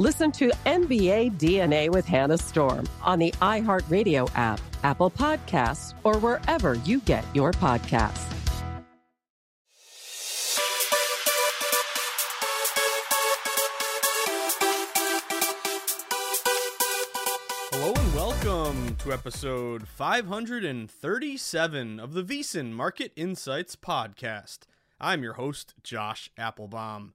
Listen to NBA DNA with Hannah Storm on the iHeartRadio app, Apple Podcasts, or wherever you get your podcasts. Hello and welcome to episode 537 of the VSiN Market Insights podcast. I'm your host, Josh Appelbaum.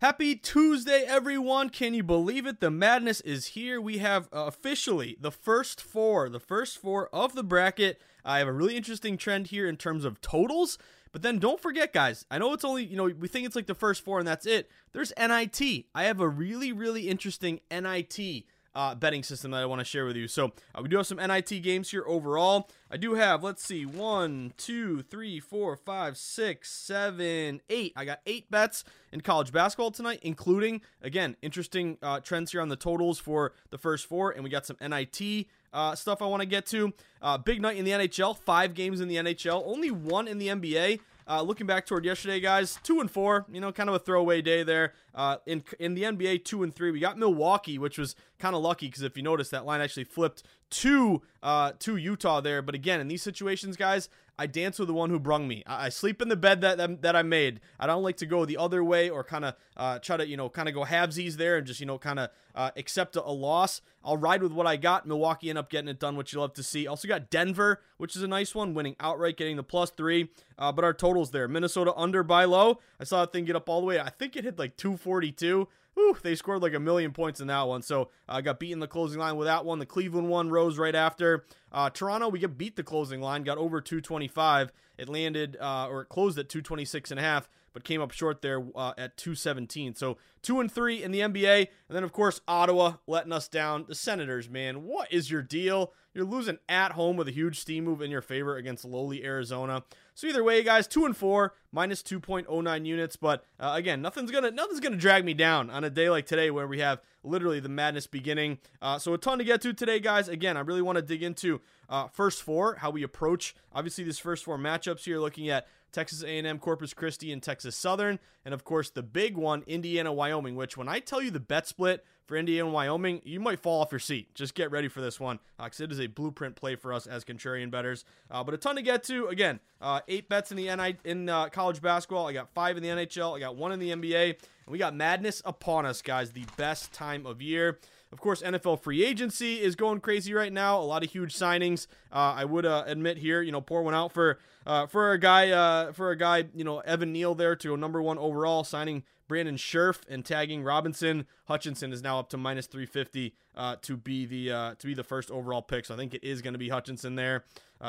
Happy Tuesday, everyone. Can you believe it? The madness is here. We have uh, officially the first four, the first four of the bracket. I have a really interesting trend here in terms of totals. But then don't forget, guys, I know it's only, you know, we think it's like the first four and that's it. There's NIT. I have a really, really interesting NIT uh, betting system that I want to share with you. So uh, we do have some NIT games here overall. I do have, let's see, one, two, three, four, five, six, seven, eight. I got eight bets in college basketball tonight, including, again, interesting uh, trends here on the totals for the first four. And we got some NIT uh, stuff I want to get to. Uh, big night in the NHL, five games in the NHL, only one in the NBA. Uh, looking back toward yesterday, guys, two and four, you know, kind of a throwaway day there. Uh, in in the NBA, two and three, we got Milwaukee, which was kind of lucky because if you notice, that line actually flipped to uh, to Utah there. But again, in these situations, guys, I dance with the one who brung me. I, I sleep in the bed that, that, that I made. I don't like to go the other way or kind of uh, try to you know kind of go halvesies there and just you know kind of uh, accept a, a, loss. I'll ride with what I got. Milwaukee end up getting it done, which you love to see. Also got Denver, which is a nice one, winning outright, getting the plus three. Uh, but our totals there: Minnesota under by low. I saw that thing get up all the way. I think it hit like 242. Whew, they scored like a million points in that one. So I uh, got beaten the closing line with that one. The Cleveland one rose right after. Uh, Toronto, we get beat the closing line, got over 225. It landed uh, or it closed at 226 and a half, but came up short there uh, at 217. So two and three in the NBA, and then of course Ottawa letting us down. The Senators, man, what is your deal? You're losing at home with a huge steam move in your favor against lowly Arizona. So either way, guys, two and four, minus 2.09 units. But uh, again, nothing's gonna nothing's gonna drag me down on a day like today where we have literally the madness beginning. Uh, so a ton to get to today, guys. Again, I really want to dig into uh, first four, how we approach obviously these first four matchups here, looking at Texas A&M, Corpus Christi, and Texas Southern, and of course the big one, Indiana, Wyoming. Which when I tell you the bet split for Indiana Wyoming, you might fall off your seat. Just get ready for this one because uh, it is a blueprint play for us as contrarian betters. Uh, but a ton to get to. Again, uh, eight bets in the NI in uh, college basketball. I got five in the NHL. I got one in the NBA. And we got madness upon us, guys. The best time of year. Of course, NFL free agency is going crazy right now. A lot of huge signings. Uh, I would uh, admit here, you know, pour one out for uh, for a guy uh, for a guy, you know, Evan Neal there to a number one overall, signing Brandon Scherff and tagging Robinson. Hutchinson is now up to minus 350 uh, to be the uh, to be the first overall pick. So I think it is going to be Hutchinson there.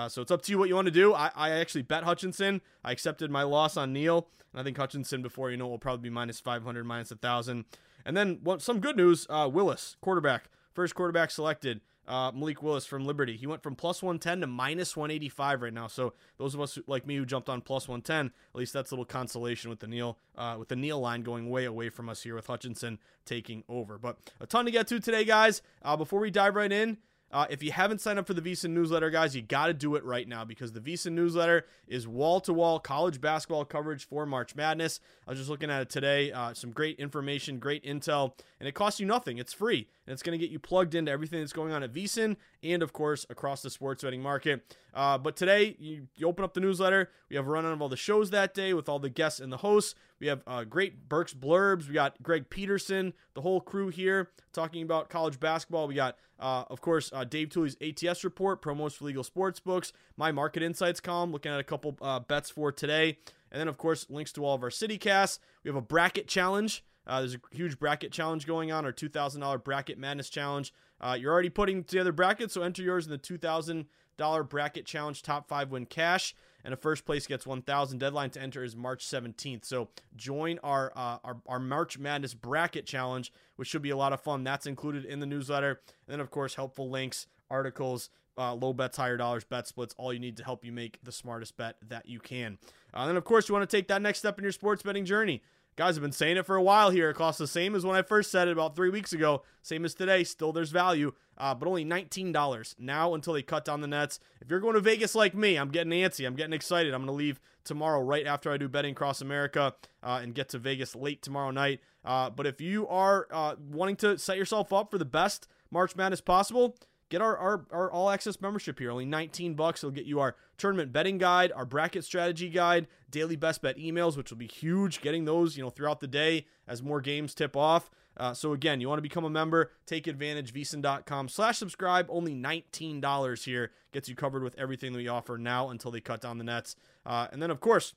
So it's up to you what you want to do. I, I actually bet Hutchinson. I accepted my loss on Neal, and I think Hutchinson before you know will probably be minus 500, minus a thousand. And then some good news: uh, Willis, quarterback, first quarterback selected uh, Malik Willis from Liberty. He went from plus 110 to minus 185 right now. So those of us like me who jumped on plus 110, at least that's a little consolation with the Neal uh, with the Neal line going way away from us here with Hutchinson taking over. But a ton to get to today, guys. Uh, before we dive right in, uh, if you haven't signed up for the VSiN newsletter, guys, you got to do it right now because the VSiN newsletter is wall to wall college basketball coverage for March Madness. I was just looking at it today. Uh, some great information, great intel, and it costs you nothing. It's free, and it's going to get you plugged into everything that's going on at VSiN and, of course, across the sports betting market. Uh, but today, you, you, open up the newsletter. We have a rundown of all the shows that day with all the guests and the hosts. We have uh, great Burks blurbs. We got Greg Peterson, the whole crew here talking about college basketball. We got, uh, of course, uh, Dave Tuley's ATS report, promos for legal sports books, my market insights column, looking at a couple uh, bets for today. And then, of course, links to all of our city casts. We have a bracket challenge. Uh, there's a huge bracket challenge going on, our $2,000 bracket madness challenge. Uh, you're already putting together brackets, so enter yours in the $2,000 bracket challenge top five win cash and a first place gets 1000 deadline to enter is march 17th so join our, uh, our our march madness bracket challenge which should be a lot of fun. That's included in the newsletter. And then of course helpful links articles uh, low bets higher dollars bet splits all you need to help you make the smartest bet that you can. Uh, and then of course you want to take that next step in your sports betting journey Guys, I've been saying it for a while here. It costs the same as when I first said it about three weeks ago. Same as today. Still, there's value, uh, but only $19 now until they cut down the nets. If you're going to Vegas like me, I'm getting antsy. I'm getting excited. I'm going to leave tomorrow right after I do betting across America uh, and get to Vegas late tomorrow night. Uh, but if you are uh, wanting to set yourself up for the best March Madness possible, get our, our, our all access membership here. Only 19 bucks. It'll get you our tournament betting guide, our bracket strategy guide, daily best bet emails, which will be huge. Getting those, you know, throughout the day as more games tip off. Uh, so again, you want to become a member, take advantage, vsin.com slash subscribe. Only $19 here gets you covered with everything that we offer now until they cut down the nets. Uh, and then, of course,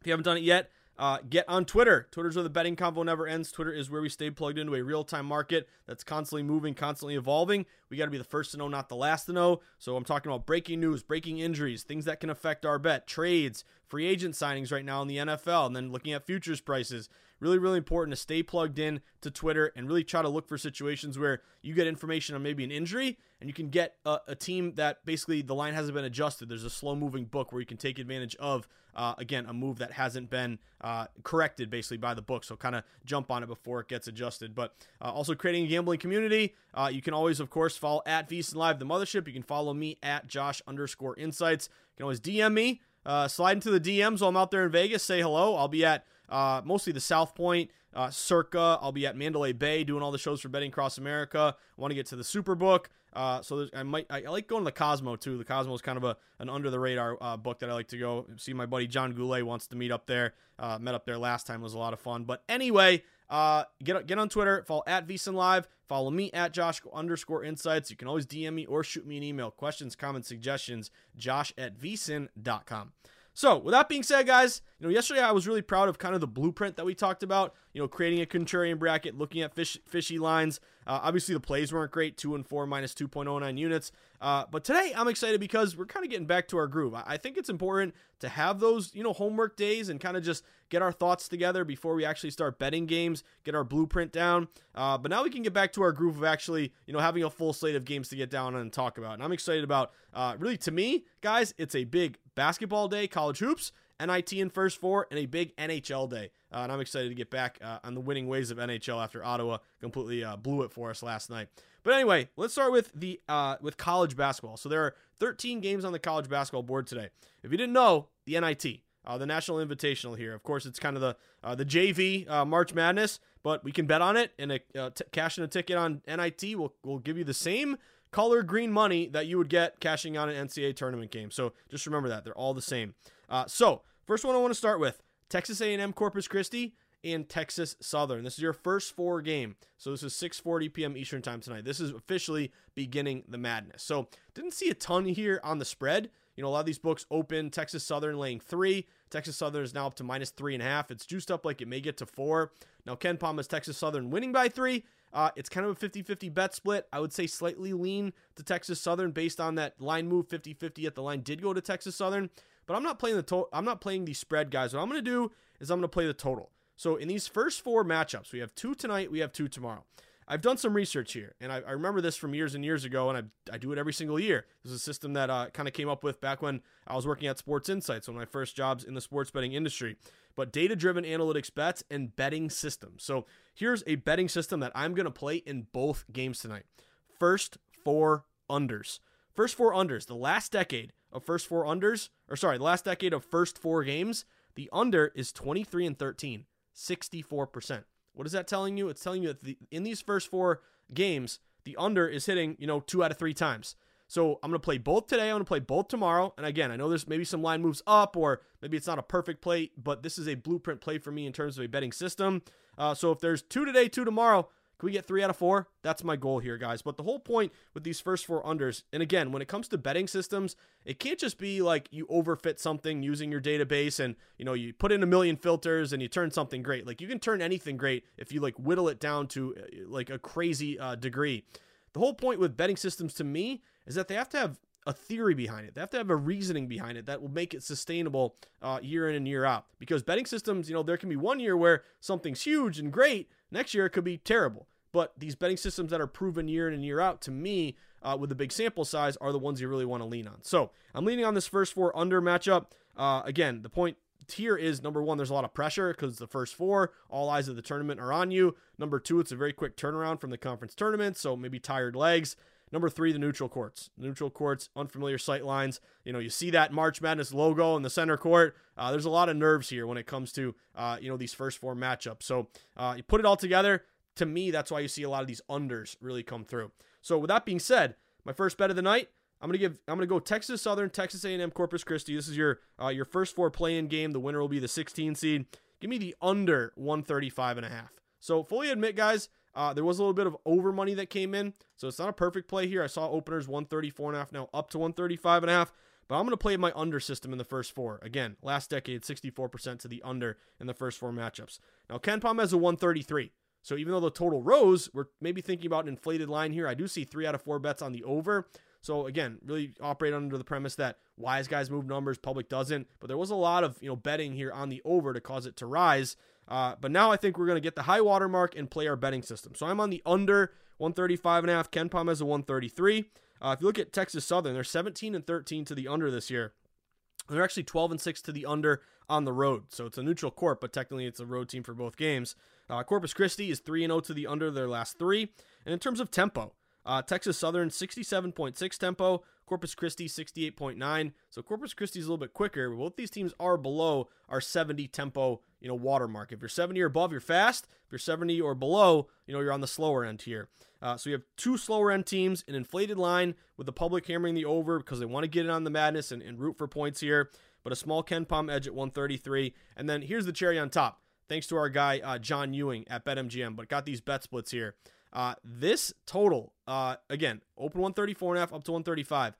if you haven't done it yet, uh, get on Twitter. Twitter's where the betting convo never ends. Twitter is where we stay plugged into a real time market that's constantly moving, constantly evolving. We got to be the first to know, not the last to know. So I'm talking about breaking news, breaking injuries, things that can affect our bet, trades, free agent signings right now in the NFL, and then looking at futures prices. Really, really important to stay plugged in to Twitter and really try to look for situations where you get information on maybe an injury and you can get a, a team that basically the line hasn't been adjusted. There's a slow moving book where you can take advantage of, uh, again, a move that hasn't been uh, corrected basically by the book. So kind of jump on it before it gets adjusted. But uh, also creating a gambling community. Uh, you can always, of course, follow at VSiN Live, the mothership. You can follow me at Josh underscore insights. You can always DM me. Uh, slide into the DMs while I'm out there in Vegas. Say hello. I'll be at uh, mostly the South Point, uh, Circa. I'll be at Mandalay Bay doing all the shows for Betting Across America. I want to get to the Superbook. Uh, so I might I, like going to the Cosmo too. The Cosmo is kind of a an under the radar uh, book that I like to go see. My buddy John Goulet wants to meet up there. Uh, met up there last time. It was a lot of fun. But anyway, uh, get get on Twitter. Follow at VSiN Live. Follow me at Josh underscore Insights. You can always DM me or shoot me an email. Questions, comments, suggestions. Josh at vsin.com. So, with that being said, guys, you know, yesterday I was really proud of kind of the blueprint that we talked about. You know, creating a contrarian bracket, looking at fish, fishy lines. Uh, obviously, the plays weren't great, two and four minus 2.09 units. Uh, but today I'm excited because we're kind of getting back to our groove. I, I think it's important to have those, you know, homework days and kind of just get our thoughts together before we actually start betting games, get our blueprint down. Uh, but now we can get back to our groove of actually, you know, having a full slate of games to get down and talk about. And I'm excited about, uh, really, to me, guys, it's a big basketball day, college hoops, NIT in first four, and a big NHL day. Uh, and I'm excited to get back uh, on the winning ways of NHL after Ottawa completely uh, blew it for us last night. But anyway, let's start with the uh, with college basketball. So there are 13 games on the college basketball board today. If you didn't know, the NIT, uh, the National Invitational here. Of course, it's kind of the uh, the JV March Madness, but we can bet on it and a, t- cashing a ticket on NIT will will give you the same color green money that you would get cashing on an NCAA tournament game. So just remember that they're all the same. Uh, so first one I want to start with Texas A&M Corpus Christi and Texas Southern. This is your first four game. So this is 6:40 p.m. Eastern time tonight. This is officially beginning the madness. So didn't see a ton here on the spread. You know, a lot of these books open Texas Southern laying three. Texas Southern is now up to minus three and a half. It's juiced up like it may get to four. Now, KenPom has Texas Southern winning by three. Uh, it's kind of a 50 50 bet split. I would say slightly lean to Texas Southern based on that line move 50 50 at the line did go to Texas Southern. But I'm not playing the to- I'm not playing the spread, guys. What I'm going to do is I'm going to play the total. So in these first four matchups, we have two tonight, we have two tomorrow. I've done some research here, and I, I, remember this from years and years ago, and I, I do it every single year. This is a system that uh, kind of came up with back when I was working at Sports Insights, one of my first jobs in the sports betting industry. But data driven analytics bets and betting systems. So here's a betting system that I'm going to play in both games tonight. First four unders. First four unders. The last decade of first four unders, or sorry, the last decade of first four games, the under is 23 and 13, 64%. What is that telling you? It's telling you that the, in these first four games, the under is hitting, you know, two out of three times. So I'm going to play both today. I'm going to play both tomorrow. And again, I know there's maybe some line moves up, or maybe it's not a perfect play, but this is a blueprint play for me in terms of a betting system. Uh, so if there's two today, two tomorrow, can we get three out of four? That's my goal here, guys. But the whole point with these first four unders, and again, when it comes to betting systems, it can't just be like you overfit something using your database and you know you put in a million filters and you turn something great. Like you can turn anything great if you like whittle it down to uh, like a crazy uh, degree. The whole point with betting systems to me is that they have to have a theory behind it. They have to have a reasoning behind it that will make it sustainable uh, year in and year out. Because betting systems, you know, there can be one year where something's huge and great, Next year, it could be terrible. But these betting systems that are proven year in and year out, to me, uh, with a big sample size, are the ones you really want to lean on. So I'm leaning on this first four under matchup. Uh, again, the point here is number one, there's a lot of pressure because the first four, all eyes of the tournament are on you. Number two, it's a very quick turnaround from the conference tournament, so maybe tired legs. Number three, the neutral courts. Neutral courts, unfamiliar sight lines. You know, you see that March Madness logo in the center court. Uh, there's a lot of nerves here when it comes to, uh, you know, these first four matchups. So uh, you put it all together. To me, that's why you see a lot of these unders really come through. So with that being said, my first bet of the night, I'm gonna give. I'm gonna go Texas Southern, Texas A&M, Corpus Christi. This is your uh, your first four play-in game. The winner will be the 16 seed. Give me the under 135 and a half. So fully admit, guys, uh, there was a little bit of over money that came in, so it's not a perfect play here. I saw openers 134 and a half, now up to 135 and a half. But I'm going to play my under system in the first four. Again, last decade, 64% to the under in the first four matchups. Now, KenPom has a 133. So even though the total rose, we're maybe thinking about an inflated line here. I do see three out of four bets on the over. So again, really operate under the premise that wise guys move numbers, public doesn't. But there was a lot of you know betting here on the over to cause it to rise. Uh, but now I think we're going to get the high water mark and play our betting system. So I'm on the under 135 and a half. KenPom has a 133. Uh, if you look at Texas Southern, they're 17 and 13 to the under this year. They're actually 12 and 6 to the under on the road. So it's a neutral court, but technically it's a road team for both games. Uh, Corpus Christi is 3 and 0 to the under their last three. And in terms of tempo, uh, Texas Southern 67.6 tempo, Corpus Christi 68.9. So Corpus Christi is a little bit quicker. Both these teams are below our 70 tempo, you know, watermark. If you're 70 or above, you're fast. If you're 70 or below, you know, you're on the slower end here. Uh, so you have two slower end teams, an inflated line with the public hammering the over because they want to get in on the madness and, and root for points here. But a small KenPom edge at 133. And then here's the cherry on top. Thanks to our guy uh, John Ewing at BetMGM, but got these bet splits here. Uh, this total, uh, again, open 134 and a half up to 135,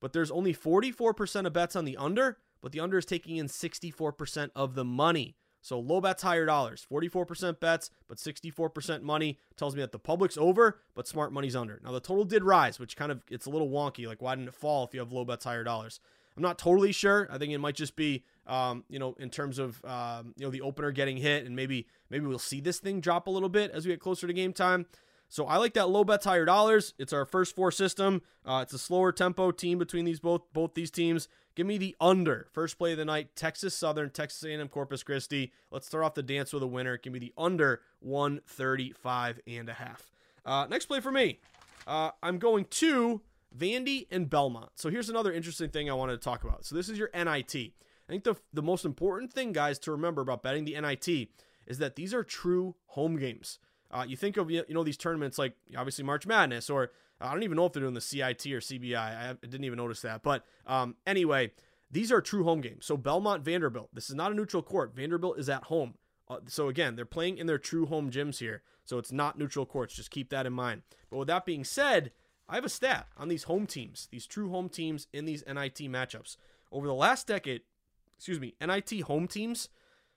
but there's only 44% of bets on the under, but the under is taking in 64% of the money. So low bets, higher dollars. 44% bets, but 64% money tells me that the public's over, but smart money's under. Now the total did rise, which kind of it's a little wonky. Like why didn't it fall if you have low bets, higher dollars? I'm not totally sure. I think it might just be, um, you know, in terms of um, you know the opener getting hit, and maybe maybe we'll see this thing drop a little bit as we get closer to game time. So I like that low bets higher dollars. It's our first four system. Uh, it's a slower tempo team between these both both these teams. Give me the under. First play of the night: Texas Southern, Texas A&M, Corpus Christi. Let's start off the dance with a winner. Give me the under 135 and a half. Uh, next play for me. Uh, I'm going to Vandy and Belmont. So here's another interesting thing I wanted to talk about. So this is your NIT. I think the the most important thing, guys, to remember about betting the NIT is that these are true home games. Uh, you think of you know these tournaments like obviously March Madness, or I don't even know if they're doing the CIT or CBI. I didn't even notice that. But um, anyway, these are true home games. So Belmont Vanderbilt. This is not a neutral court. Vanderbilt is at home. Uh, so again, they're playing in their true home gyms here. So it's not neutral courts. Just keep that in mind. But with that being said, I have a stat on these home teams, these true home teams in these NIT matchups. Over the last decade, excuse me, NIT home teams,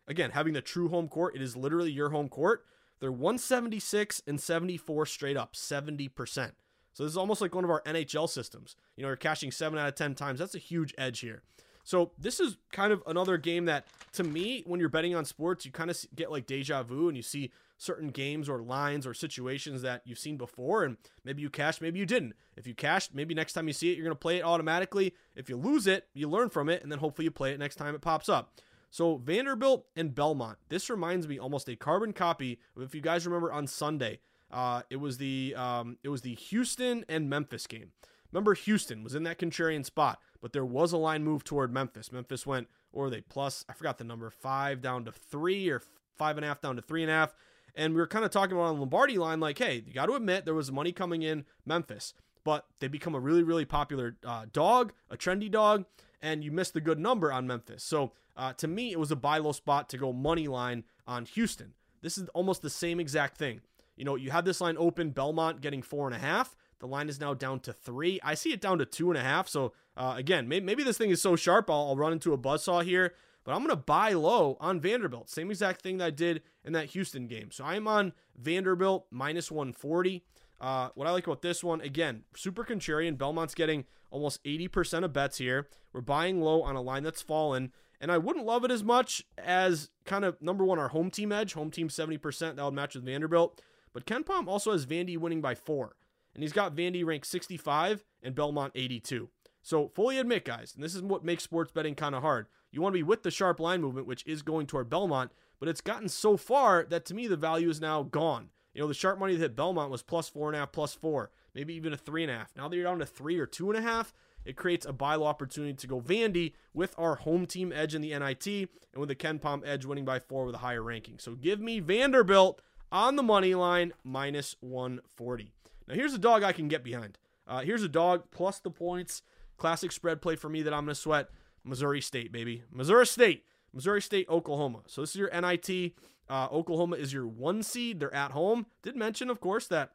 again, having the true home court, it is literally your home court. They're 176 and 74 straight up, 70%. So this is almost like one of our NHL systems. You know, you're cashing 7 out of 10 times. That's a huge edge here. So this is kind of another game that, to me, when you're betting on sports, you kind of get like deja vu, and you see certain games or lines or situations that you've seen before, and maybe you cashed, maybe you didn't. If you cashed, maybe next time you see it, you're going to play it automatically. If you lose it, you learn from it, and then hopefully you play it next time it pops up. So Vanderbilt and Belmont. This reminds me almost a carbon copy of if you guys remember on Sunday. Uh, it was the um, it was the Houston and Memphis game. Remember, Houston was in that contrarian spot, but there was a line move toward Memphis. Memphis went, or they plus, I forgot the number, five down to three or five and a half down to three and a half. And we were kind of talking about on Lombardi line, like, hey, you got to admit there was money coming in Memphis, but they become a really, really popular uh, dog, a trendy dog, and you missed the good number on Memphis. So uh, to me, it was a buy low spot to go money line on Houston. This is almost the same exact thing. You know, you had this line open, Belmont getting four and a half. The line is now down to three. I see it down to two and a half. So uh, again, maybe, maybe, this thing is so sharp, I'll, I'll run into a buzzsaw here. But I'm going to buy low on Vanderbilt. Same exact thing that I did in that Houston game. So I'm on Vanderbilt minus 140. Uh, what I like about this one, again, super contrarian. Belmont's getting almost 80% of bets here. We're buying low on a line that's fallen. And I wouldn't love it as much as kind of number one, our home team edge. Home team 70%. That would match with Vanderbilt. But KenPom also has Vandy winning by four and he's got Vandy ranked 65 and Belmont 82. So fully admit, guys, and this is what makes sports betting kind of hard. You want to be with the sharp line movement, which is going toward Belmont, but it's gotten so far that to me the value is now gone. You know, the sharp money that Belmont was plus four and a half, plus four, maybe even a three and a half. Now that you're down to three or two and a half, it creates a buy low opportunity to go Vandy with our home team edge in the NIT and with the KenPom edge winning by four with a higher ranking. So give me Vanderbilt on the money line minus 140. Now, here's a dog I can get behind. Uh, here's a dog plus the points. Classic spread play for me that I'm going to sweat. Missouri State, baby. Missouri State. Missouri State, Oklahoma. So this is your NIT. Uh, Oklahoma is your one seed. They're at home. Did mention, of course, that,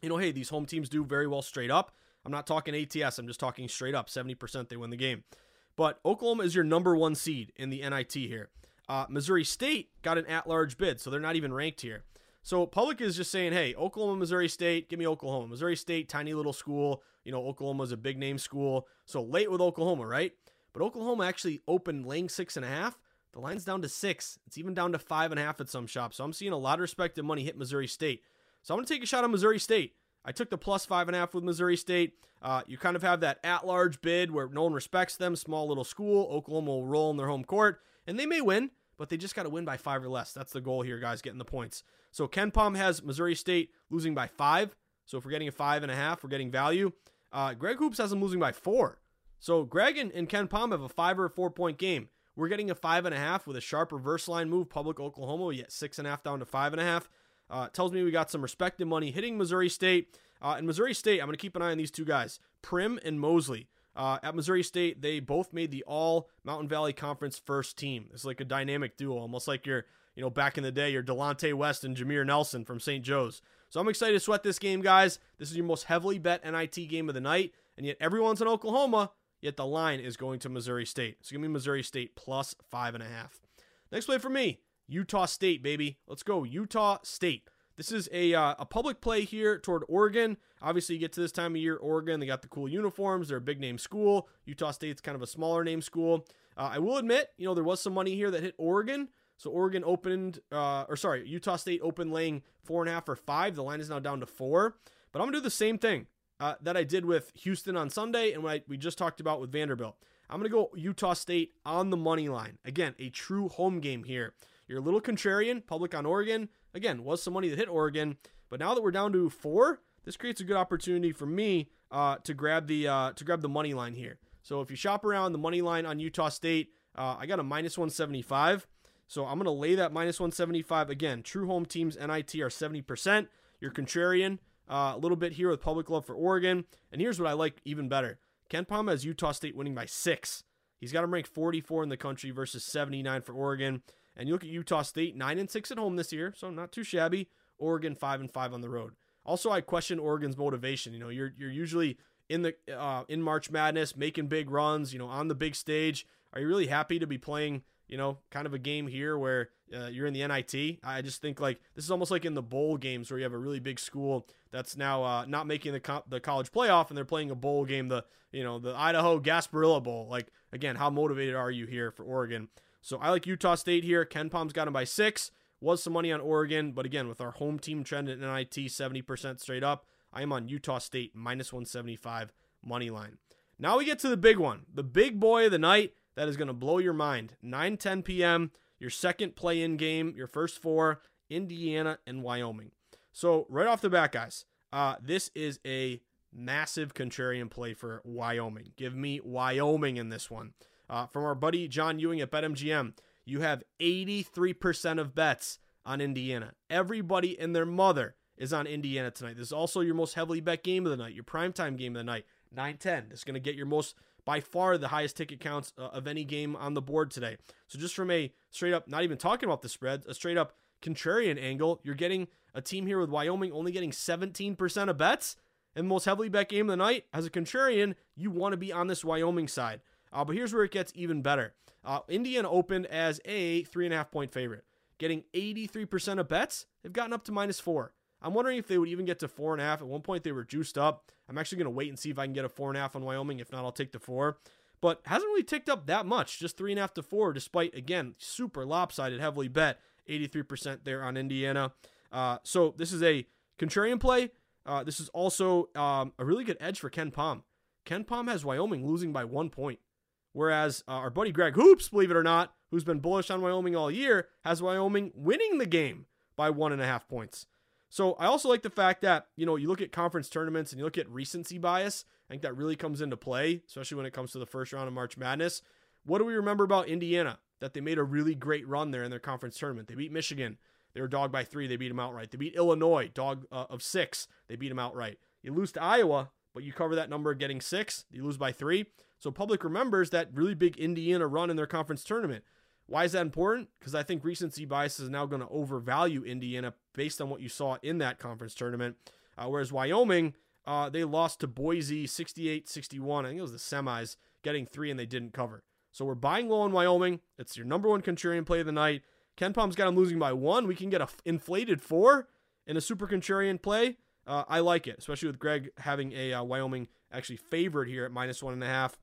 you know, hey, these home teams do very well straight up. I'm not talking ATS. I'm just talking straight up. 70% they win the game. But Oklahoma is your number one seed in the NIT here. Uh, Missouri State got an at large bid, so they're not even ranked here. So public is just saying, hey, Oklahoma, Missouri State, give me Oklahoma. Missouri State, tiny little school. You know, Oklahoma is a big name school. So late with Oklahoma, right? But Oklahoma actually opened laying six and a half. The line's down to six. It's even down to five and a half at some shops. So I'm seeing a lot of respected money hit Missouri State. So I'm going to take a shot on Missouri State. I took the plus five and a half with Missouri State. Uh, you kind of have that at large bid where no one respects them, small little school. Oklahoma will roll in their home court, and they may win, but they just got to win by five or less. That's the goal here, guys, getting the points. So KenPom has Missouri State losing by five. So if we're getting a five and a half, we're getting value. Uh, Greg Hoops has them losing by four. So Greg and, and Pom have a five or a four point game. We're getting a five and a half with a sharp reverse line move. Public Oklahoma, get six and a half down to five and a half. Uh, tells me we got some respected money hitting Missouri State. Uh, and Missouri State, I'm going to keep an eye on these two guys, Prim and Mosley. Uh, at Missouri State, they both made the All Mountain Valley Conference first team. It's like a dynamic duo, almost like your you know, back in the day, your Delonte West and Jameer Nelson from St. Joe's. So I'm excited to sweat this game, guys. This is your most heavily bet NIT game of the night, and yet everyone's in Oklahoma, yet the line is going to Missouri State. So give me Missouri State plus five and a half. Next play for me, Utah State, baby. Let's go, Utah State. This is a, uh, a public play here toward Oregon. Obviously, you get to this time of year, Oregon, they got the cool uniforms. They're a big name school. Utah State's kind of a smaller name school. Uh, I will admit, you know, there was some money here that hit Oregon. So Oregon opened, uh, or sorry, Utah State opened laying four and a half or five. The line is now down to four. But I'm gonna do the same thing uh, that I did with Houston on Sunday and what I, we just talked about with Vanderbilt. I'm gonna go Utah State on the money line. Again, a true home game here. You're a little contrarian. Public on Oregon. Again, was some money that hit Oregon, but now that we're down to four, this creates a good opportunity for me uh, to grab the uh, to grab the money line here. So if you shop around the money line on Utah State, uh, I got a minus 175. So I'm going to lay that minus 175 again. True home teams NIT are 70%. You're contrarian uh, a little bit here with public love for Oregon. And here's what I like even better. KenPom has Utah State winning by six. He's got them ranked 44 in the country versus 79 for Oregon. And you look at Utah State, nine and six at home this year, so not too shabby. Oregon five and five on the road. Also, I question Oregon's motivation. You know, you're you're usually in the uh, in March Madness, making big runs. You know, on the big stage. Are you really happy to be playing? You know, kind of a game here where uh, you're in the NIT. I just think like this is almost like in the bowl games where you have a really big school that's now uh, not making the co- the college playoff and they're playing a bowl game, the you know the Idaho Gasparilla Bowl. Like again, how motivated are you here for Oregon? So I like Utah State here. KenPom's got him by six. Was some money on Oregon, but again, with our home team trend at NIT 70% straight up, I am on Utah State minus 175 money line. Now we get to the big one, the big boy of the night that is going to blow your mind. 9 10 p.m., your second play in game, your first four, Indiana and Wyoming. So, right off the bat, guys, uh, this is a massive contrarian play for Wyoming. Give me Wyoming in this one. Uh, from our buddy John Ewing at BetMGM, you have 83% of bets on Indiana. Everybody and their mother is on Indiana tonight. This is also your most heavily bet game of the night, your primetime game of the night, 9 10. This is going to get your most, by far, the highest ticket counts uh, of any game on the board today. So, just from a straight up, not even talking about the spread, a straight up contrarian angle, you're getting a team here with Wyoming only getting 17% of bets. And most heavily bet game of the night, as a contrarian, you want to be on this Wyoming side. Uh, but here's where it gets even better. Uh, opened as a three and a half point favorite, getting 83% of bets. They've gotten up to minus four. I'm wondering if they would even get to four and a half. At one point, they were juiced up. I'm actually going to wait and see if I can get a four and a half on Wyoming. If not, I'll take the four. But hasn't really ticked up that much, just three and a half to four, despite, again, super lopsided, heavily bet, 83% there on Indiana. Uh, so this is a contrarian play. Uh, this is also um, a really good edge for KenPom. Ken Palm has Wyoming losing by one point. Whereas uh, our buddy Greg Hoops, believe it or not, who's been bullish on Wyoming all year, has Wyoming winning the game by one and a half points. So I also like the fact that, you know, you look at conference tournaments and you look at recency bias. I think that really comes into play, especially when it comes to the first round of March Madness. What do we remember about Indiana? That they made a really great run there in their conference tournament. They beat Michigan. They were dog by three. They beat them outright. They beat Illinois, dog uh, of six. They beat them outright. You lose to Iowa, but you cover that number getting six. You lose by three. So public remembers that really big Indiana run in their conference tournament. Why is that important? Because I think recency bias is now going to overvalue Indiana based on what you saw in that conference tournament. Uh, whereas Wyoming, uh, they lost to Boise 68 61. I think it was the semis, getting three, and they didn't cover. So we're buying low on Wyoming. It's your number one contrarian play of the night. KenPom's got them losing by one. We can get a f- inflated four in a super contrarian play. Uh, I like it, especially with Greg having a uh, Wyoming actually favored here at minus one and a half.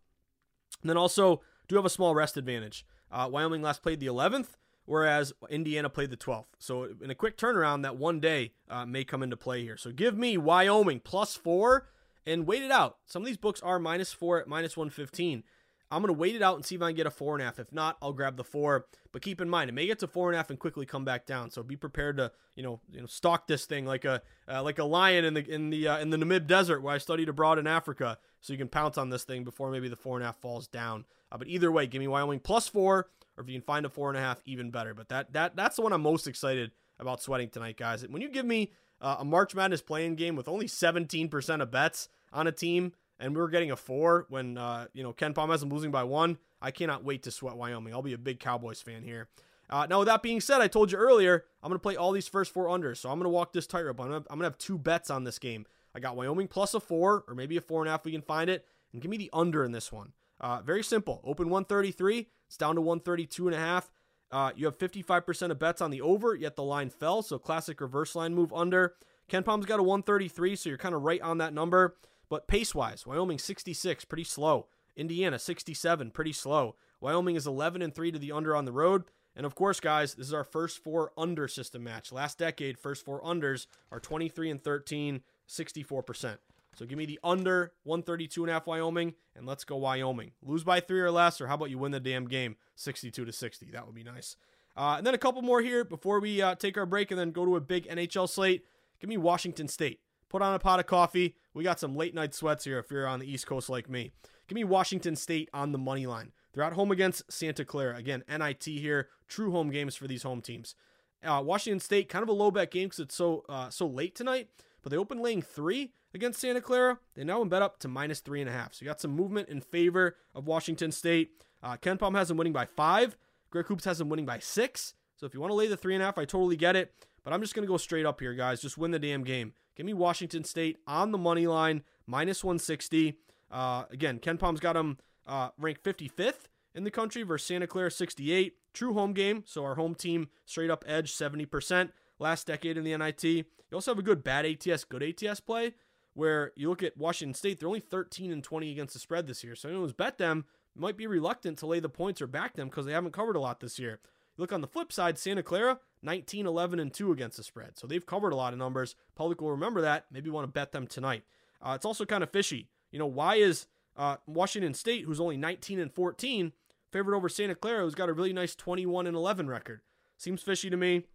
And then also do have a small rest advantage. Uh, Wyoming last played the 11th, whereas Indiana played the 12th. So in a quick turnaround, that one day uh, may come into play here. So give me Wyoming plus four and wait it out. Some of these books are minus four at minus 115. I'm going to wait it out and see if I can get a four and a half. If not, I'll grab the four. But keep in mind, it may get to four and a half and quickly come back down. So be prepared to, you know, you know, stalk this thing like a uh, like a lion in the in the uh, in the Namib Desert where I studied abroad in Africa. So you can pounce on this thing before maybe the four and a half falls down. Uh, but either way, give me Wyoming plus four, or if you can find a four and a half, even better. But that that that's the one I'm most excited about sweating tonight, guys. When you give me uh, a March Madness playing game with only 17% of bets on a team and we were getting a four when uh, you know KenPom has them losing by one. I cannot wait to sweat Wyoming. I'll be a big Cowboys fan here. Uh, now, with that being said, I told you earlier I'm going to play all these first four unders, so I'm going to walk this tightrope. I'm going to have two bets on this game. I got Wyoming plus a four, or maybe a four and a half. if We can find it, and give me the under in this one. Uh, very simple. Open 133. It's down to 132 and a half. Uh, you have 55% of bets on the over, yet the line fell. So classic reverse line move under. KenPom's got a 133, so you're kind of right on that number. But pace wise, Wyoming 66, pretty slow. Indiana 67, pretty slow. Wyoming is 11 and 3 to the under on the road. And of course, guys, this is our first four under system match. Last decade, first four unders are 23 and 13, 64%. So give me the under 132 and a half Wyoming, and let's go Wyoming. Lose by three or less, or how about you win the damn game 62 to 60? That would be nice. Uh, and then a couple more here before we uh, take our break and then go to a big NHL slate. Give me Washington State. Put on a pot of coffee. We got some late night sweats here if you're on the East Coast like me. Give me Washington State on the money line. They're at home against Santa Clara. Again, NIT here. True home games for these home teams. Uh, Washington State, kind of a low bet game because it's so uh, so late tonight. But they opened laying three against Santa Clara. They now bet up to minus three and a half. So you got some movement in favor of Washington State. Uh, Pom has them winning by five. Greg Hoops has them winning by six. So if you want to lay the three and a half, I totally get it. But I'm just going to go straight up here, guys. Just win the damn game. Give me Washington State on the money line, minus 160. Uh, again, Pom's got them uh, ranked 55th in the country versus Santa Clara 68. True home game, so our home team straight up edge 70% last decade in the NIT. You also have a good bad ATS, good ATS play where you look at Washington State, they're only 13 and 20 against the spread this year. So anyone who's bet them might be reluctant to lay the points or back them because they haven't covered a lot this year. You look on the flip side, Santa Clara, 19, 11, and 2 against the spread. So they've covered a lot of numbers. Public will remember that. Maybe want to bet them tonight. Uh, it's also kind of fishy. You know, why is uh, Washington State, who's only 19 and 14, favored over Santa Clara, who's got a really nice 21 and 11 record? Seems fishy to me.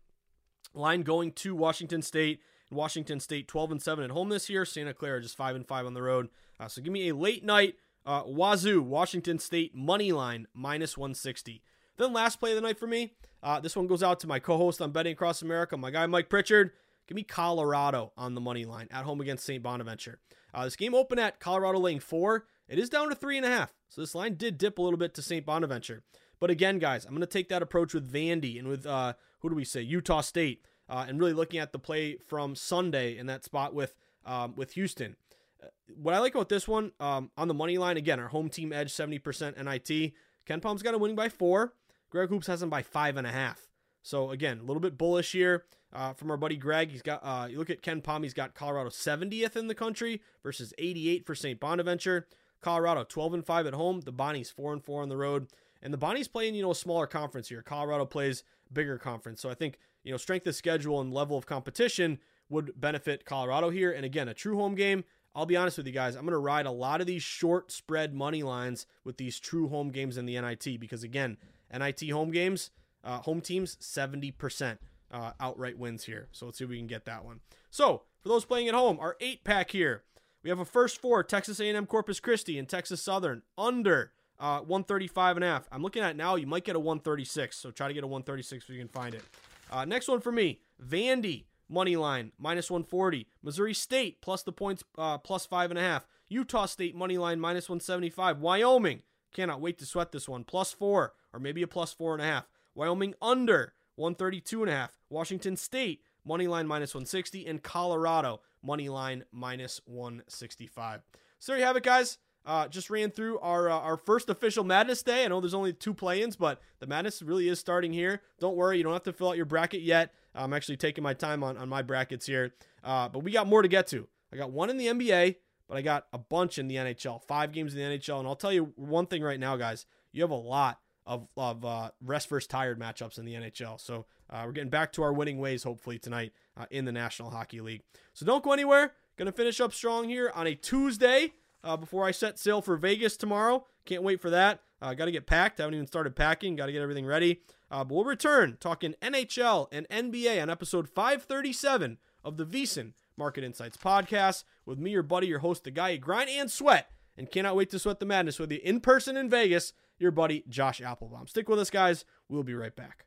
Line going to Washington State. Washington State 12 and 7 at home this year. Santa Clara just 5 and 5 on the road. Uh, so give me a late night uh, Wazoo Washington State money line minus 160. Then last play of the night for me. Uh, this one goes out to my co-host on Betting Across America, my guy Mike Pritchard. Give me Colorado on the money line at home against St. Bonaventure. Uh, this game opened at Colorado laying four. It is down to three and a half. So this line did dip a little bit to St. Bonaventure. But again, guys, I'm going to take that approach with Vandy and with uh, who do we say Utah State uh, and really looking at the play from Sunday in that spot with um, with Houston. Uh, what I like about this one um, on the money line again, our home team edge 70% NIT. KenPom's got a winning by four. Greg Hoops has him by five and a half. So again, a little bit bullish here uh, from our buddy Greg. He's got uh, you look at KenPom. he's got Colorado 70th in the country versus 88 for St. Bonaventure. Colorado 12 and 5 at home. The Bonnies 4 and 4 on the road. And the Bonnies playing, you know, a smaller conference here. Colorado plays bigger conference. So I think you know, strength of schedule and level of competition would benefit Colorado here. And again, a true home game. I'll be honest with you guys, I'm going to ride a lot of these short spread money lines with these true home games in the NIT because, again, NIT home games, uh, home teams, 70% uh, outright wins here. So let's see if we can get that one. So for those playing at home, our eight pack here, we have a first four Texas A&M Corpus Christi and Texas Southern under uh, 135 and a half. I'm looking at now, you might get a 136. So try to get a 136 if you can find it. Uh, next one for me, Vandy money line minus 140. Missouri State plus the points uh, plus five and a half. Utah State money line minus 175. Wyoming cannot wait to sweat this one plus four or maybe a plus four and a half. Wyoming under 132 and a half. Washington State money line minus 160 and Colorado money line minus 165. So there you have it, guys. Uh, just ran through our uh, our first official Madness Day. I know there's only two play-ins, but the Madness really is starting here. Don't worry, you don't have to fill out your bracket yet. I'm actually taking my time on, on my brackets here, uh, but we got more to get to. I got one in the NBA, but I got a bunch in the NHL. Five games in the NHL, and I'll tell you one thing right now, guys. You have a lot of of uh, rest versus tired matchups in the NHL. So uh, we're getting back to our winning ways, hopefully tonight uh, in the National Hockey League. So don't go anywhere. Going to finish up strong here on a Tuesday uh, before I set sail for Vegas tomorrow. Can't wait for that. Uh, Got to get packed. I haven't even started packing. Got to get everything ready. Uh, but we'll return talking NHL and NBA on episode 537 of the VSiN Market Insights podcast with me, your buddy, your host, the guy you grind and sweat, and cannot wait to sweat the madness with you in person in Vegas, your buddy Josh Appelbaum. Stick with us, guys. We'll be right back.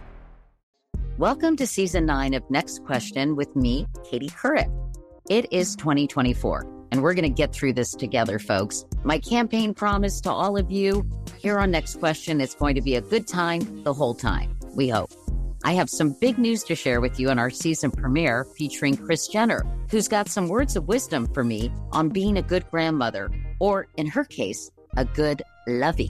Welcome to season nine of Next Question with me, Katie Couric. It is 2024, and we're going to get through this together, folks. My campaign promise to all of you here on Next Question is going to be a good time the whole time. We hope. I have some big news to share with you on our season premiere featuring Kris Jenner, who's got some words of wisdom for me on being a good grandmother, or in her case, a good lovey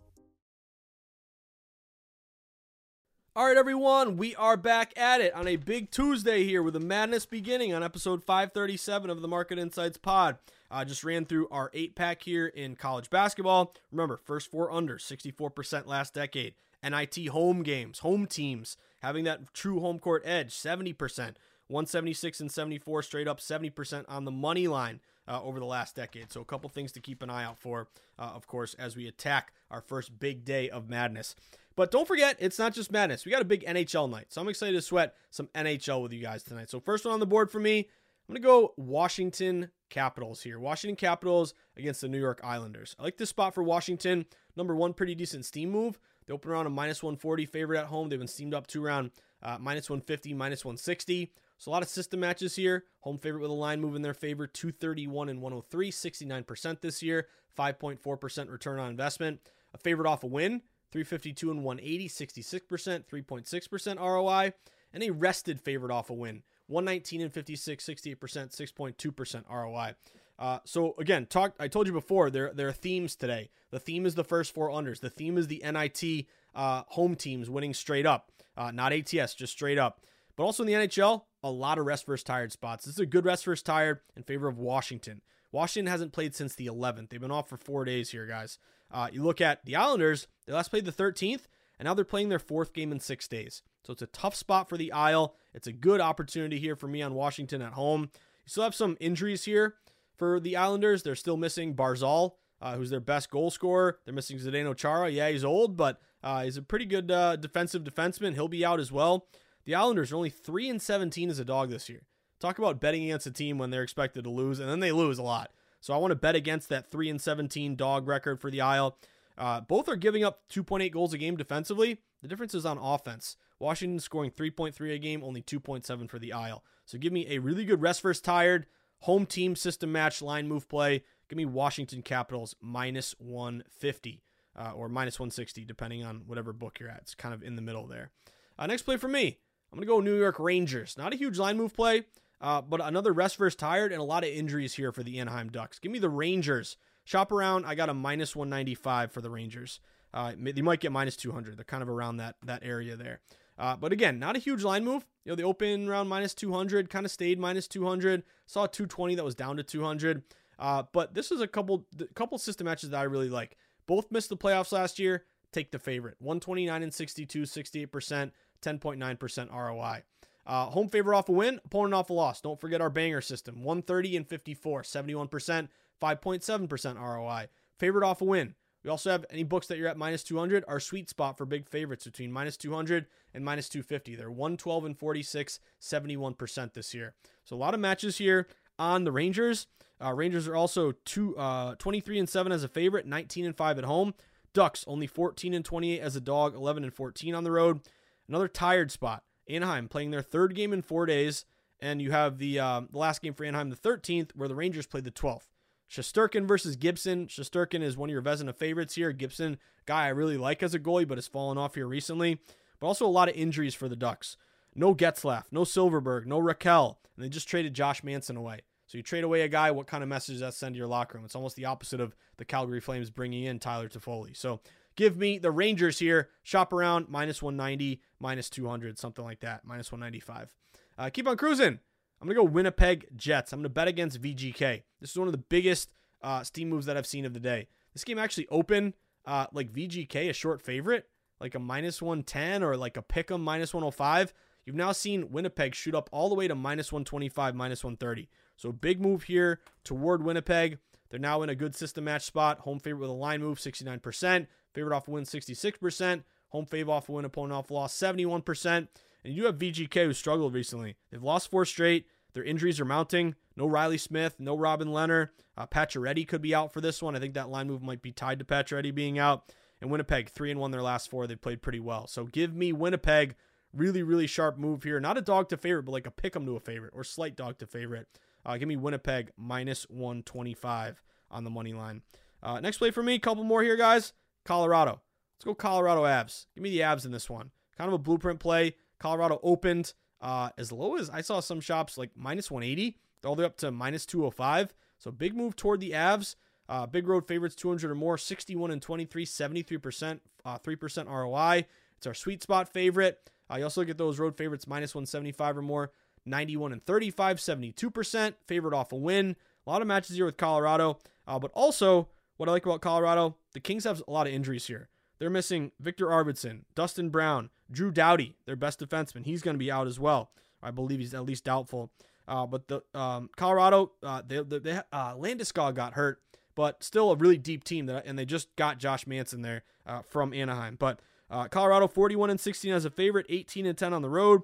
All right, everyone, we are back at it on a big Tuesday here with the madness beginning on episode 537 of the Market Insights Pod. I uh, just ran through our eight pack here in college basketball. Remember, first four under, 64% last decade. NIT home games, home teams, having that true home court edge, 70%. 176 and 74 straight up 70% on the money line uh, over the last decade. So a couple things to keep an eye out for, uh, of course, as we attack our first big day of madness. But don't forget, it's not just madness. We got a big NHL night. So I'm excited to sweat some NHL with you guys tonight. So, first one on the board for me, I'm going to go Washington Capitals here. Washington Capitals against the New York Islanders. I like this spot for Washington. Number one, pretty decent steam move. They open around a minus 140 favorite at home. They've been steamed up to around uh, minus 150, minus 160. So a lot of system matches here. Home favorite with a line move in their favor, 231 and 103, 69% this year, 5.4% return on investment. A favorite off a win, 352 and 180, 66%, 3.6% ROI, and a rested favorite off a win, 119 and 56, 68%, 6.2% ROI. Uh, so again, talk. I told you before there there are themes today. The theme is the first four unders. The theme is the NIT uh, home teams winning straight up, uh, not ATS, just straight up. But also in the NHL, a lot of rest versus tired spots. This is a good rest versus tired in favor of Washington. Washington hasn't played since the 11th. They've been off for four days here, guys. Uh, you look at the Islanders, they last played the 13th, and now they're playing their fourth game in six days. So it's a tough spot for the Isle. It's a good opportunity here for me on Washington at home. You still have some injuries here for the Islanders. They're still missing Barzal, uh, who's their best goal scorer. They're missing Zdeno Chara. Yeah, he's old, but uh, he's a pretty good uh, defensive defenseman. He'll be out as well. The Islanders are only 3 and 17 as a dog this year. Talk about betting against a team when they're expected to lose, and then they lose a lot. So I want to bet against that 3 and 17 dog record for the Isle. Uh, both are giving up 2.8 goals a game defensively. The difference is on offense. Washington scoring 3.3 a game, only 2.7 for the Isle. So give me a really good rest versus tired home team system match line move play. Give me Washington Capitals minus 150 uh, or minus 160, depending on whatever book you're at. It's kind of in the middle there. Uh, next play for me, I'm going to go New York Rangers. Not a huge line move play. Uh, but another rest versus tired and a lot of injuries here for the Anaheim Ducks. Give me the Rangers. Shop around. I got a minus 195 for the Rangers. Uh, they might get minus 200. They're kind of around that that area there. Uh, but again, not a huge line move. You know, the open round minus 200, kind of stayed minus 200. Saw 220 that was down to 200. Uh, but this is a couple couple system matches that I really like. Both missed the playoffs last year. Take the favorite. 129 and 62, 68%, 10.9% ROI. Uh, home favorite off a win, opponent off a loss. Don't forget our banger system 130 and 54, 71%, 5.7% ROI. Favorite off a win. We also have any books that you're at minus 200, our sweet spot for big favorites between minus 200 and minus 250. They're 112 and 46, 71% this year. So a lot of matches here on the Rangers. Uh, Rangers are also two, uh, 23 and 7 as a favorite, 19 and 5 at home. Ducks only 14 and 28 as a dog, 11 and 14 on the road. Another tired spot. Anaheim playing their third game in four days, and you have the, uh, the last game for Anaheim, the 13th, where the Rangers played the 12th. Shesterkin versus Gibson. Shesterkin is one of your Vezina favorites here. Gibson, guy I really like as a goalie, but has fallen off here recently. But also a lot of injuries for the Ducks. No Getzlaf, no Silfverberg, no Rakell, and they just traded Josh Manson away. So you trade away a guy, what kind of message does that send to your locker room? It's almost the opposite of the Calgary Flames bringing in Tyler Toffoli. So give me the Rangers here. Shop around minus 190, minus 200, something like that, minus 195. Uh, keep on cruising. I'm going to go Winnipeg Jets. I'm going to bet against VGK. This is one of the biggest uh, steam moves that I've seen of the day. This game actually opened uh, like VGK, a short favorite, like a minus 110 or like a pick 'em minus 105. You've now seen Winnipeg shoot up all the way to minus 125, minus 130. So big move here toward Winnipeg. They're now in a good system match spot. Home favorite with a line move, 69%. Favorite off win, 66%. Home favorite off win, opponent off loss, 71%. And you have VGK who struggled recently. They've lost four straight. Their injuries are mounting. No Reilly Smith, no Robin Lehner. Uh, Pacioretty could be out for this one. I think that line move might be tied to Pacioretty being out. And Winnipeg, three and one their last four. They played pretty well. So give me Winnipeg. Really, really sharp move here. Not a dog to favorite, but like a pick 'em to a favorite or slight dog to favorite. Uh, give me Winnipeg minus 125 on the money line. Uh, next play for me, couple more here, guys. Colorado. Let's go Colorado Avs. Give me the Avs in this one. Kind of a blueprint play. Colorado opened uh, as low as I saw some shops like minus 180, all the way up to minus 205. So big move toward the Avs. Uh, big road favorites 200 or more, 61 and 23, 73%, uh, 3% ROI. It's our sweet spot favorite. Uh, you also get those road favorites minus 175 or more, 91 and 35, 72%. Favorite off a win. A lot of matches here with Colorado. Uh, but also, what I like about Colorado, the Kings have a lot of injuries here. They're missing Viktor Arvidsson, Dustin Brown, Drew Doughty, their best defenseman. He's going to be out as well. I believe he's at least doubtful. Uh, but the um, Colorado, uh, they, they, they uh, Landeskog got hurt, but still a really deep team. That, and they just got Josh Manson there uh, from Anaheim. But uh, Colorado 41 and 16 as a favorite, 18 and 10 on the road.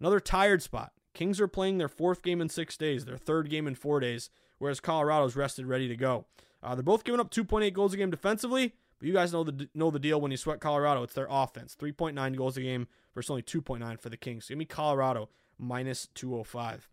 Another tired spot. Kings are playing their fourth game in six days, their third game in four days, whereas Colorado's rested, ready to go. Uh, they're both giving up 2.8 goals a game defensively, but you guys know the know the deal when you sweat Colorado. It's their offense, 3.9 goals a game versus only 2.9 for the Kings. So give me Colorado minus 205.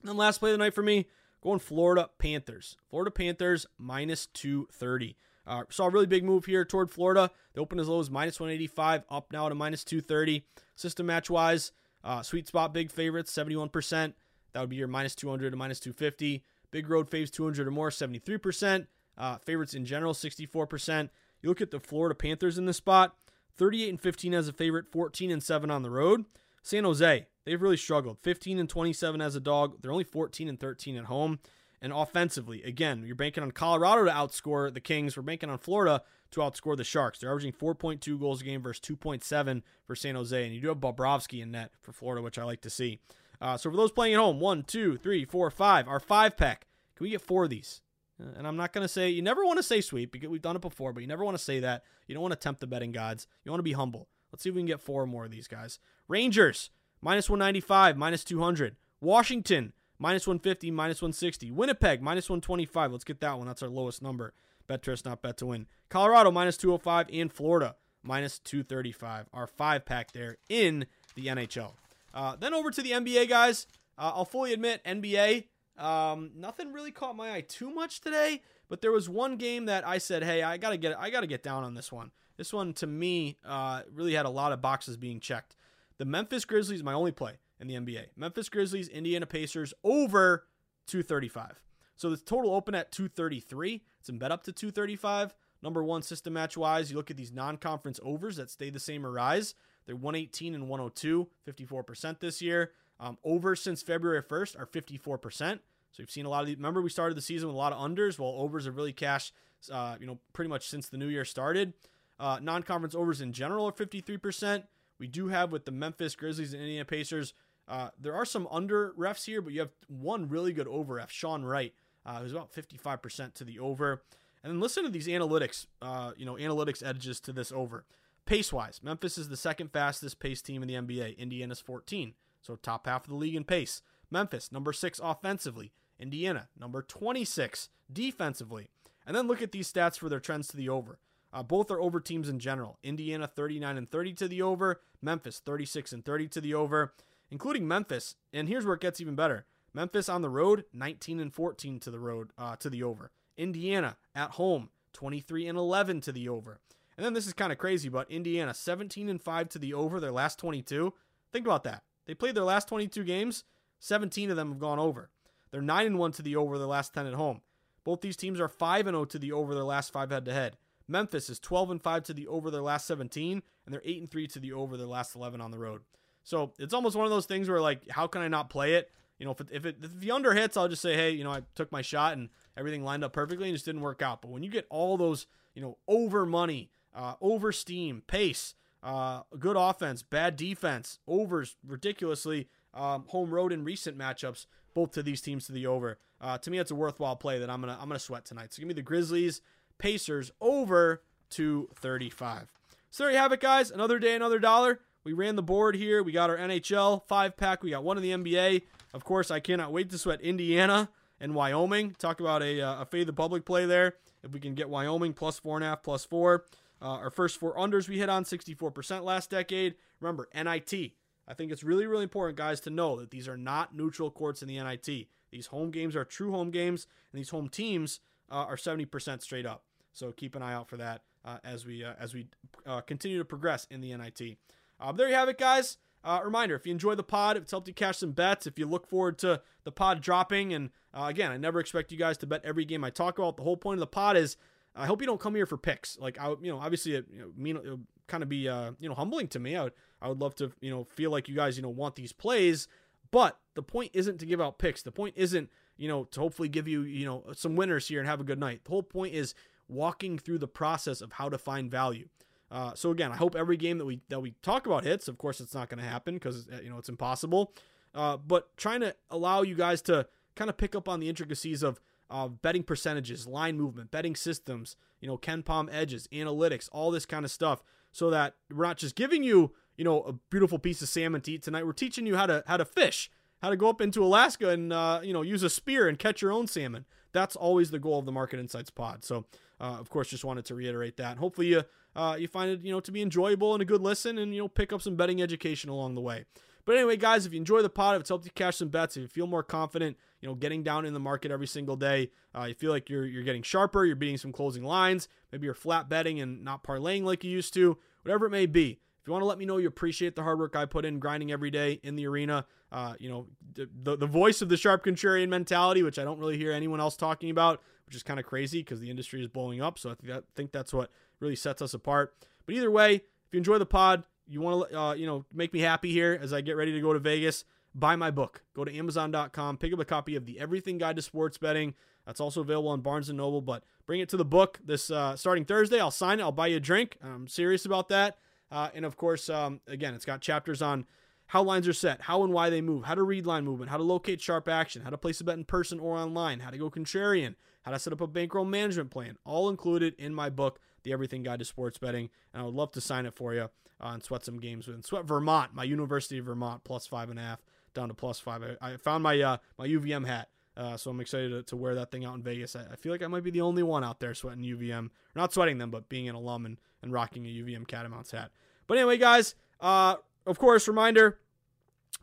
And then last play of the night for me, going Florida Panthers. Florida Panthers minus 230. Uh, saw a really big move here toward Florida. They opened as low as minus 185, up now to minus 230. System match wise, uh, sweet spot, big favorites, 71%. That would be your minus 200 to minus 250. Big road faves, 200 or more, 73%. Uh, favorites in general, 64%. You look at the Florida Panthers in this spot, 38 and 15 as a favorite, 14 and 7 on the road. San Jose, they've really struggled. 15 and 27 as a dog. They're only 14 and 13 at home. And offensively, again, you're banking on Colorado to outscore the Kings. We're banking on Florida to outscore the Sharks. They're averaging 4.2 goals a game versus 2.7 for San Jose. And you do have Bobrovsky in net for Florida, which I like to see. Uh, so for those playing at home, one, two, three, four, five, our five pack. Can we get four of these? Uh, and I'm not going to say, you never want to say sweep because we've done it before, but you never want to say that. You don't want to tempt the betting gods. You want to be humble. Let's see if we can get four more of these guys. Rangers, minus 195, minus 200. Washington, minus 150, minus 160. Winnipeg, minus 125. Let's get that one. That's our lowest number. Bet twist, not bet to win. Colorado, minus 205. And Florida, minus 235. Our five pack there in the NHL. Uh, then over to the NBA, guys. Uh, I'll fully admit, NBA, um, nothing really caught my eye too much today, but there was one game that I said, "Hey, I gotta get, I gotta get down on this one." This one to me uh, really had a lot of boxes being checked. The Memphis Grizzlies, my only play in the NBA. Memphis Grizzlies, Indiana Pacers over 235. So the total open at 233. It's in bet up to 235. Number one system match wise, you look at these non-conference overs that stay the same or rise. They're 118 and 102, 54% this year. Um, over since February 1st are 54%. So we've seen a lot of these. Remember, we started the season with a lot of unders, while overs have really cashed, uh, you know, pretty much since the new year started. Uh, non conference overs in general are 53%. We do have with the Memphis Grizzlies and Indiana Pacers Uh, there are some under refs here, but you have one really good over ref, Sean Wright, uh, who's about 55% to the over. And then listen to these analytics, uh, you know, analytics edges to this over. Pace wise, Memphis is the second fastest pace team in the NBA. Indiana's 14, so top half of the league in pace. Memphis, number six offensively. Indiana, number 26 defensively. And then look at these stats for their trends to the over. Uh, both are over teams in general. Indiana 39 and 30 to the over, Memphis 36 and 30 to the over, including Memphis. And here's where it gets even better. Memphis on the road 19 and 14 to the road uh, to the over. Indiana at home 23 and 11 to the over. And then this is kind of crazy, but Indiana 17 and 5 to the over their last 22. Think about that. They played their last 22 games, 17 of them have gone over. They're 9 and 1 to the over their last 10 at home. Both these teams are 5 and 0 to the over their last 5 head to head. Memphis is 12 and 5 to the over their last 17 and they're 8 and 3 to the over their last 11 on the road. So, it's almost one of those things where like how can I not play it? You know, if it, if, it, if the under hits, I'll just say, hey, you know, I took my shot and everything lined up perfectly and just didn't work out. But when you get all those, you know, over money, uh, over steam, pace, uh, good offense, bad defense, overs ridiculously, um, home road in recent matchups, both to these teams to the over. Uh, to me, it's a worthwhile play that I'm gonna I'm gonna sweat tonight. So give me the Grizzlies, Pacers over to 35. So there you have it, guys. Another day, another dollar. We ran the board here. We got our NHL five pack. We got one in the NBA. Of course, I cannot wait to sweat Indiana and Wyoming. Talk about a, uh, a fade the public play there. If we can get Wyoming plus four and a half, plus four. Uh, our first four unders we hit on 64% last decade. Remember, NIT. I think it's really, really important, guys, to know that these are not neutral courts in the NIT. These home games are true home games, and these home teams uh, are 70% straight up. So keep an eye out for that uh, as we uh, as we uh, continue to progress in the NIT. Uh, there you have it, guys. Uh, reminder: if you enjoy the pod, if it's helped you cash some bets, if you look forward to the pod dropping, and again, I never expect you guys to bet every game I talk about. The whole point of the pod is I hope you don't come here for picks. Like I, you know, obviously, it, you know, mean, it would kind of be, uh, you know, humbling to me. I would, I would love to, you know, feel like you guys, you know, want these plays. But the point isn't to give out picks. The point isn't, you know, to hopefully give you, you know, some winners here and have a good night. The whole point is walking through the process of how to find value. Uh, so again, I hope every game that we that we talk about hits. Of course, it's not going to happen because you know it's impossible. Uh, but trying to allow you guys to kind of pick up on the intricacies of uh, betting percentages, line movement, betting systems, you know, KenPom edges, analytics, all this kind of stuff, so that we're not just giving you, you know, a beautiful piece of salmon to eat tonight. We're teaching you how to how to fish, how to go up into Alaska and uh, you know use a spear and catch your own salmon. That's always the goal of the Market Insights Pod. So, uh, of course, just wanted to reiterate that. hopefully, you uh, you find it you know to be enjoyable and a good listen, and you know pick up some betting education along the way. But anyway, guys, if you enjoy the pod, if it's helped you cash some bets, if you feel more confident, you know, getting down in the market every single day, uh, you feel like you're you're getting sharper, you're beating some closing lines, maybe you're flat betting and not parlaying like you used to, whatever it may be. If you want to let me know you appreciate the hard work I put in grinding every day in the arena, uh, you know, the, the voice of the sharp contrarian mentality, which I don't really hear anyone else talking about, which is kind of crazy because the industry is blowing up. So I think, that, think that's what really sets us apart. But either way, if you enjoy the pod, you want to, uh, you know, make me happy here as I get ready to go to Vegas, buy my book. Go to Amazon.com, pick up a copy of the Everything Guide to Sports Betting. That's also available on Barnes and Noble. But bring it to the book this uh, starting Thursday. I'll sign it. I'll buy you a drink. I'm serious about that. Uh, and of course, um, again, it's got chapters on how lines are set, how and why they move, how to read line movement, how to locate sharp action, how to place a bet in person or online, how to go contrarian, how to set up a bankroll management plan, all included in my book, The Everything Guide to Sports Betting. And I would love to sign it for you uh, and sweat some games with. Sweat Vermont, my University of Vermont, plus five and a half down to plus five. I, I found my uh, my UVM hat. Uh, so I'm excited to, to, wear that thing out in Vegas. I, I, feel like I might be the only one out there sweating UVM, not sweating them, but being an alum and, and rocking a UVM Catamounts hat. But anyway, guys, uh, of course, reminder.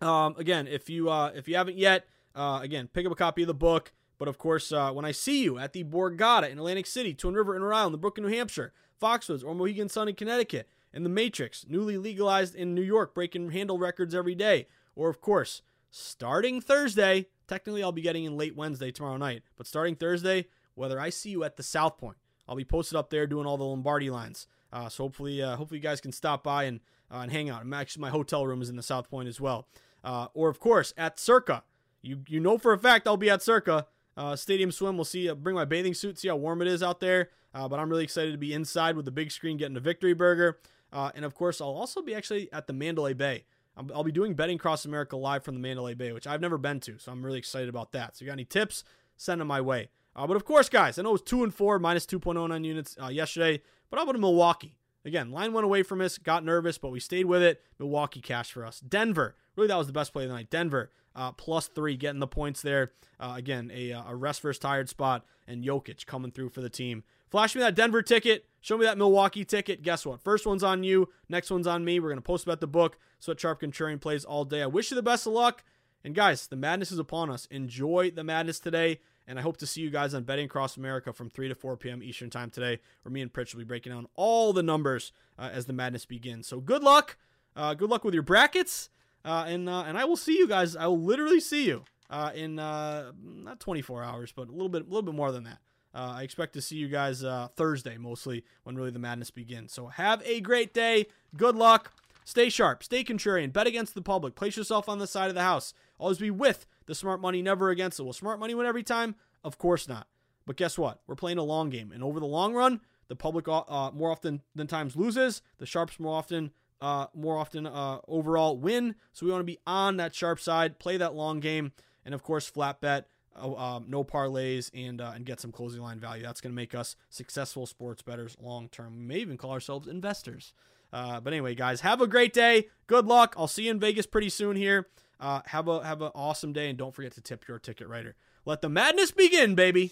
Um, again, if you uh, if you haven't yet, uh, again, pick up a copy of the book. But of course, uh, when I see you at the Borgata in Atlantic City, Twin River in Rhode Island, the Brook in New Hampshire, Foxwoods or Mohegan Sun in Connecticut, and The Matrix, newly legalized in New York, breaking handle records every day. Or, of course, starting Thursday, technically I'll be getting in late Wednesday tomorrow night, but starting Thursday, whether I see you at the South Point, I'll be posted up there doing all the Lombardi lines. Uh, so hopefully, uh, hopefully you guys can stop by and uh, and hang out. Actually my hotel room is in the South Point as well. Uh, or of course at Circa, you you know for a fact I'll be at Circa uh, Stadium Swim. We'll see. Uh, bring my bathing suit, see how warm it is out there. but I'm really excited to be inside with the big screen, getting a victory burger. And of course, I'll also be actually at the Mandalay Bay I'll, be doing Betting Across America live from the Mandalay Bay, which I've never been to, so I'm really excited about that. So, you got any tips? Send them my way. Uh, but of course, guys, I know it was two and four, minus 2.09 units uh, yesterday. But how about Milwaukee? Again, line went away from us, got nervous, but we stayed with it. Milwaukee cash for us. Denver, really, that was the best play of the night. Denver, uh, plus three, getting the points there. Uh, again, a, uh, a rest versus tired spot, and Jokic coming through for the team. Flash me that Denver ticket. Show me that Milwaukee ticket. Guess what? First one's on you. Next one's on me. We're going to post about the book. So Sharp Contrarian plays all day. I wish you the best of luck. And guys, the madness is upon us. Enjoy the madness today. And I hope to see you guys on Betting Across America from 3 to 4 p.m. Eastern Time today, where me and Pritch will be breaking down all the numbers uh, as the madness begins. So good luck. Uh, good luck with your brackets. Uh, and uh, and I will see you guys. I will literally see you uh, in uh, not 24 hours, but a little bit a little bit more than that. I expect to see you guys Thursday, mostly when really the madness begins. So have a great day. Good luck. Stay sharp. Stay contrarian. Bet against the public. Place yourself on the side of the house. Always be with the smart money, never against it. Will smart money win every time? Of course not. But guess what? We're playing a long game, and over the long run, the public uh, more often than times loses. The sharps more often, uh, more often uh, overall win. So we want to be on that sharp side, play that long game, and of course, flat bet. Uh, um, no parlays and uh, and get some closing line value. That's going to make us successful sports bettors long term. We may even call ourselves investors. Uh, but anyway, guys, have a great day. Good luck. I'll see you in Vegas pretty soon here. Uh, have a have an awesome day, and don't forget to tip your ticket writer. Let the madness begin, baby.